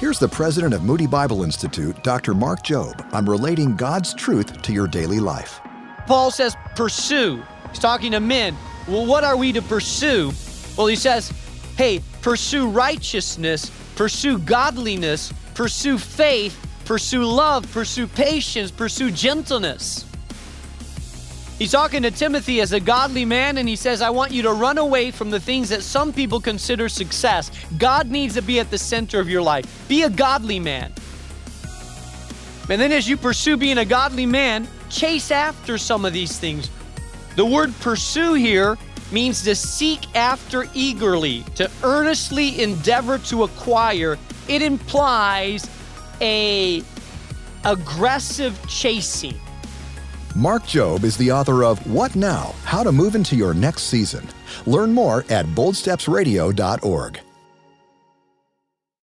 Here's the president of Moody Bible Institute, Dr. Mark Jobe, on relating God's truth to your daily life. Paul says, pursue. He's talking to men. Well, what are we to pursue? Well, he says, hey, pursue righteousness, pursue godliness, pursue faith, pursue love, pursue patience, pursue gentleness. He's talking to Timothy as a godly man, and he says, I want you to run away from the things that some people consider success. God needs to be at the center of your life. Be a godly man. And then, as you pursue being a godly man, chase after some of these things. The word pursue here means to seek after eagerly, to earnestly endeavor to acquire. It implies a aggressive chasing. Mark Jobe is the author of What Now? How to Move into Your Next Season. Learn more at boldstepsradio.org.